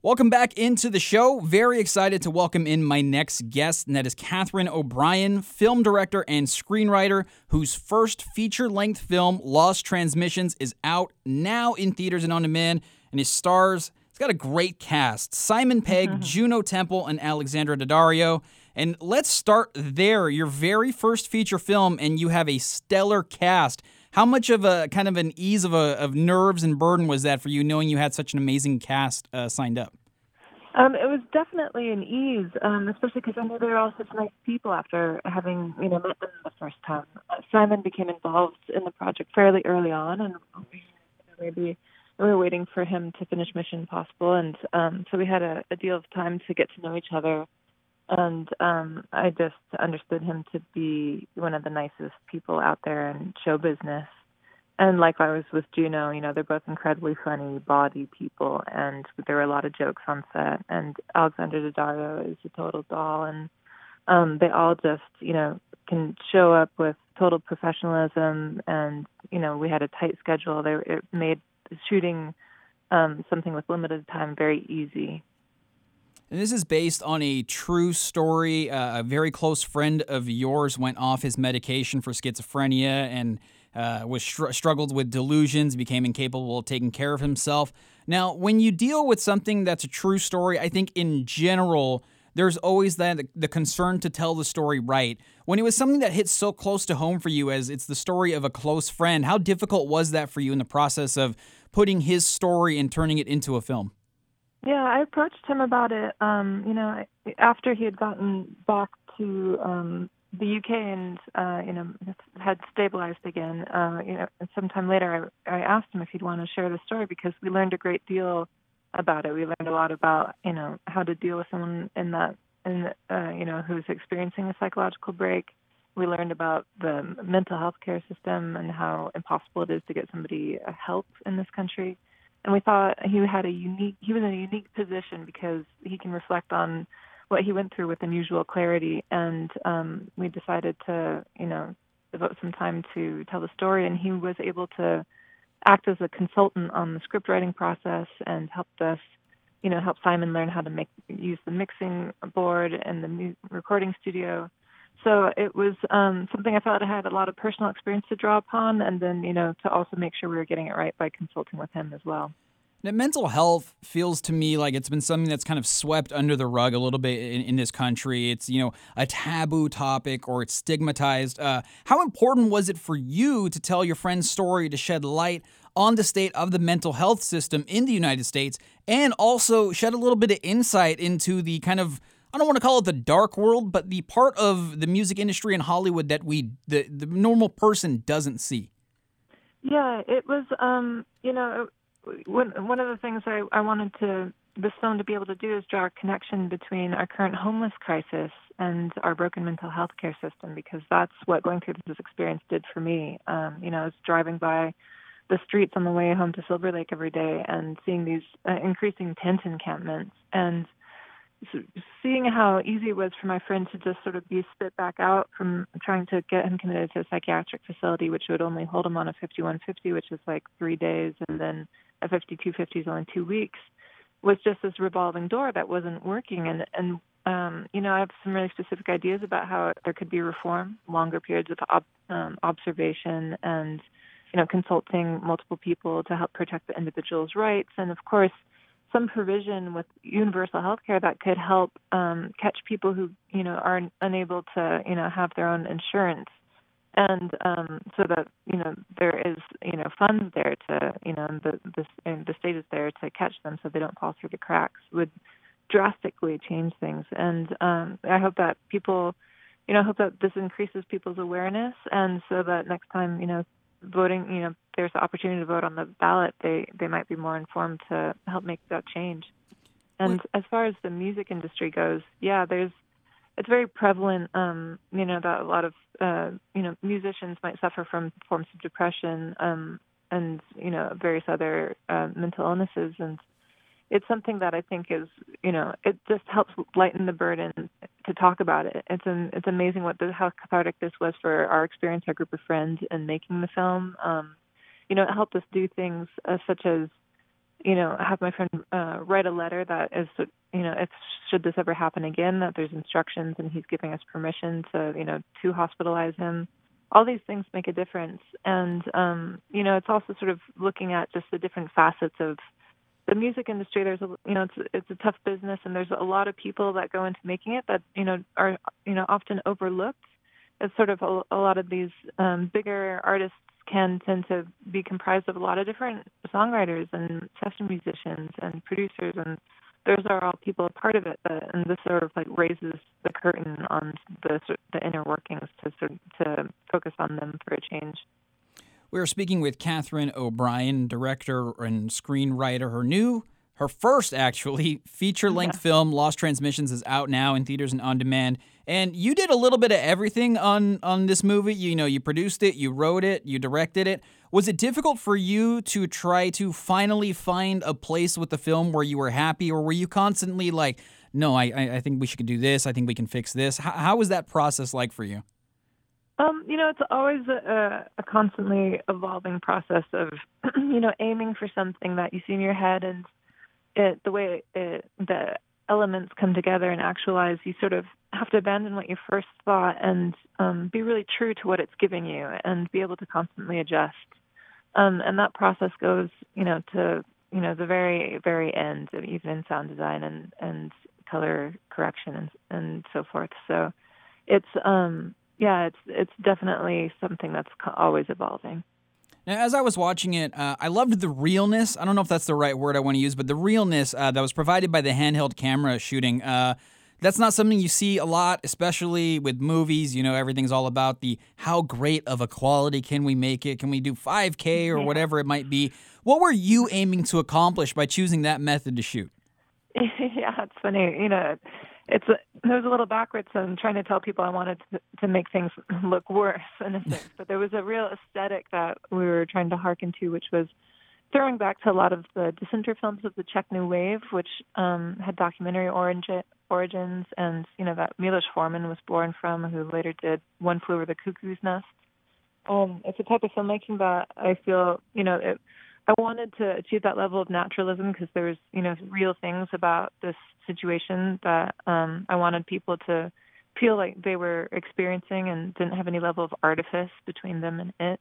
Welcome back into the show. Very excited to welcome in my next guest, and that is Katharine O'Brien, film director and screenwriter, whose first feature length film, Lost Transmissions, is out now in theaters and on demand, and it stars, it's got a great cast Simon Pegg, Juno Temple, and Alexandra Daddario. And let's start there. Your very first feature film, and you have a stellar cast. How much of a kind of an ease of a, of nerves and burden was that for you, knowing you had such an amazing cast uh, signed up? Um, it was definitely an ease, um, especially because I knew they were all such nice people after having you know met them the first time. Uh, Simon became involved in the project fairly early on, and maybe we were waiting for him to finish Mission Impossible, and um, so we had a, a deal of time to get to know each other. And um, I just understood him to be one of the nicest people out there in show business. And likewise with Juno, you know, they're both incredibly funny, body people, and there were a lot of jokes on set. And Alexandra Daddario is a total doll, and um, they all just, you know, can show up with total professionalism. And you know, we had a tight schedule. They it made shooting um, something with limited time very easy. And this is based on a true story. Uh, a very close friend of yours went off his medication for schizophrenia and uh, was str- struggled with delusions, became incapable of taking care of himself. Now, when you deal with something that's a true story, I think in general there's always that the concern to tell the story right. When it was something that hits so close to home for you as it's the story of a close friend, how difficult was that for you in the process of putting his story and turning it into a film? Yeah, I approached him about it. Um, you know, after he had gotten back to um, the UK and uh, you know had stabilized again. Uh, you know, sometime later, I, I asked him if he'd want to share the story because we learned a great deal about it. We learned a lot about you know how to deal with someone in that in uh, you know who's experiencing a psychological break. We learned about the mental health care system and how impossible it is to get somebody help in this country. And we thought he had a unique he was in a unique position because he can reflect on what he went through with unusual clarity. And um, we decided to you know devote some time to tell the story. And he was able to act as a consultant on the script writing process and helped us, you know, help Simon learn how to make use the mixing board and the recording studio. So it was um, something I felt I had a lot of personal experience to draw upon, and then you know to also make sure we were getting it right by consulting with him as well. Now, mental health feels to me like it's been something that's kind of swept under the rug a little bit in, in this country. It's, you know, a taboo topic or it's stigmatized. Uh, how important was it for you to tell your friend's story to shed light on the state of the mental health system in the United States and also shed a little bit of insight into the kind of I don't want to call it the dark world, but the part of the music industry in Hollywood that we the, the normal person doesn't see. Yeah, it was um, you know, one one of the things I, I wanted to this film to be able to do is draw a connection between our current homeless crisis and our broken mental health care system because that's what going through this experience did for me. Um, you know, I was driving by the streets on the way home to Silver Lake every day and seeing these uh, increasing tent encampments and seeing how easy it was for my friend to just sort of be spit back out from trying to get him committed to a psychiatric facility, which would only hold him on a 5150, which is like three days, and then a 5250 is only two weeks, was just this revolving door that wasn't working. And and um, you know, I have some really specific ideas about how there could be reform, longer periods of ob- um, observation, and you know, consulting multiple people to help protect the individual's rights, and of course some provision with universal health care that could help um, catch people who you know are unable to you know have their own insurance and um, so that you know there is you know funds there to you know the the the state is there to catch them so they don't fall through the cracks would drastically change things and um, I hope that people you know hope that this increases people's awareness and so that next time you know voting, you know, there's the opportunity to vote on the ballot, they they might be more informed to help make that change. And as far as the music industry goes, yeah, there's it's very prevalent, um, you know, that a lot of uh, you know musicians might suffer from forms of depression um, and you know various other uh, mental illnesses, and it's something that I think is, you know, it just helps lighten the burden to talk about it. It's an, it's amazing what the, how cathartic this was for our experience, our group of friends, in making the film. Um, you know, it helped us do things uh, such as you know, have my friend uh, write a letter that is, you know, if should this ever happen again, that there's instructions and he's giving us permission to, you know, to hospitalize him. All these things make a difference, and um, you know, it's also sort of looking at just the different facets of the music industry. There's a, you know, it's it's a tough business, and there's a lot of people that go into making it that you know are you know often overlooked. It's sort of a, a lot of these um, bigger artists can tend to be comprised of a lot of different songwriters and session musicians and producers and those are all people a part of it but, and this sort of like raises the curtain on the the inner workings to sort to focus on them for a change we are speaking with Katharine O'Brien, director and screenwriter. Her new her first actually feature length yeah. film lost transmissions is out now in theaters and on demand. And you did a little bit of everything on on this movie. You know you produced it you wrote it you directed it. Was it difficult for you to try to finally find a place with the film where you were happy or were you constantly like no i i think we should do this. I think we can fix this. How, how was that process like for you? Um, you know, it's always a, a constantly evolving process of, you know, aiming for something that you see in your head and it, the way it, the elements come together and actualize, you sort of have to abandon what you first thought and um, be really true to what it's giving you and be able to constantly adjust. Um, and that process goes, you know, to you know the very very end, even sound design and and color correction and and so forth. So it's um yeah, it's it's definitely something that's always evolving. Now, as I was watching it, uh, I loved the realness. I don't know if that's the right word I want to use, but the realness uh, that was provided by the handheld camera shooting. Uh, that's not something you see a lot, especially with movies. You know, everything's all about the how great of a quality can we make it? Can we do 5K or whatever it might be? What were you aiming to accomplish by choosing that method to shoot? yeah, it's funny. You know, it's a, it was a little backwards. I'm trying to tell people I wanted to, to make things look worse in a sense, but there was a real aesthetic that we were trying to hearken to, which was throwing back to a lot of the dissenter films of the Czech New Wave, which um, had documentary origin, origins, and you know that Milos Forman was born from, who later did One Flew Over the Cuckoo's Nest. Um, it's a type of filmmaking that I feel, you know, it, I wanted to achieve that level of naturalism because there was, you know, real things about this situation that um, I wanted people to feel like they were experiencing and didn't have any level of artifice between them and it.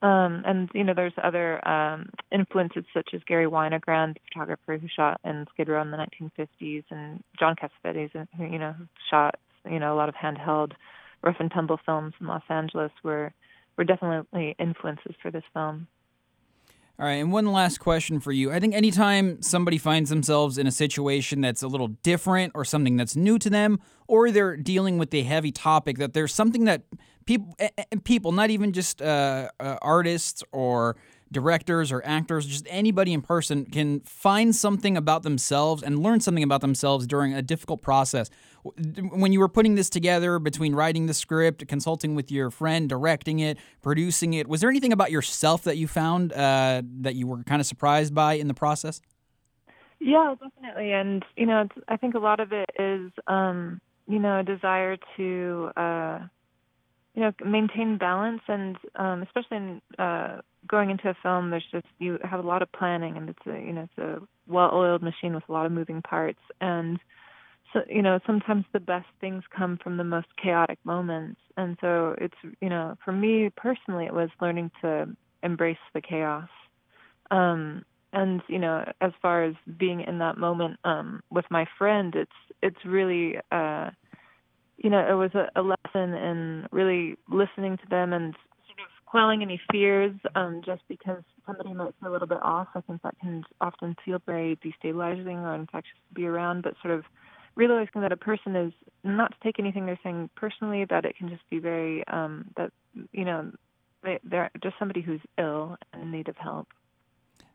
Um, and you know, there's other um, influences such as Garry Winogrand, the photographer who shot in Skid Row in the 1950s, and John Cassavetes, who you know shot you know a lot of handheld rough and tumble films in Los Angeles, were were definitely influences for this film. All right, and one last question for you. I think anytime somebody finds themselves in a situation that's a little different or something that's new to them, or they're dealing with a heavy topic, that there's something that people, people, not even just uh, uh, artists or directors or actors, just anybody in person can find something about themselves and learn something about themselves during a difficult process. When you were putting this together between writing the script, consulting with your friend, directing it, producing it, was there anything about yourself that you found uh, that you were kind of surprised by in the process? Yeah, definitely. And, you know, I think a lot of it is, um, you know, a desire to, uh, you know, maintain balance and um, especially in uh, going into a film, there's just you have a lot of planning, and it's a you know it's a well-oiled machine with a lot of moving parts, and so you know sometimes the best things come from the most chaotic moments, and so it's you know for me personally, it was learning to embrace the chaos. Um, and you know as far as being in that moment um with my friend it's it's really uh you know it was a, a lesson in really listening to them and quelling any fears um, just because somebody might feel a little bit off. I think that can often feel very destabilizing or infectious to be around, but sort of realizing that a person is not to take anything they're saying personally, that it can just be very, um, that, you know, they, they're just somebody who's ill and in need of help.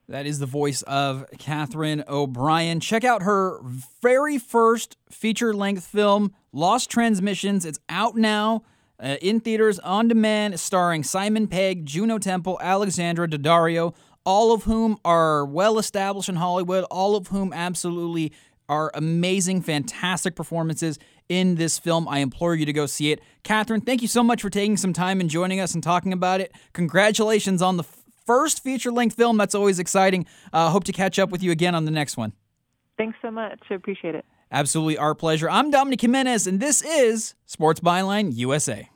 That is the voice of Katharine O'Brien. Check out her very first feature length film, Lost Transmissions. It's out now. Uh, in theaters on demand, starring Simon Pegg, Juno Temple, Alexandra Daddario, all of whom are well established in Hollywood, all of whom absolutely are amazing, fantastic performances in this film. I implore you to go see it. Katharine, thank you so much for taking some time and joining us and talking about it. Congratulations on the f- first feature length film. That's always exciting. Uh, hope to catch up with you again on the next one. Thanks so much. I appreciate it. Absolutely our pleasure. I'm Dominic Jimenez, and this is Sports Byline USA.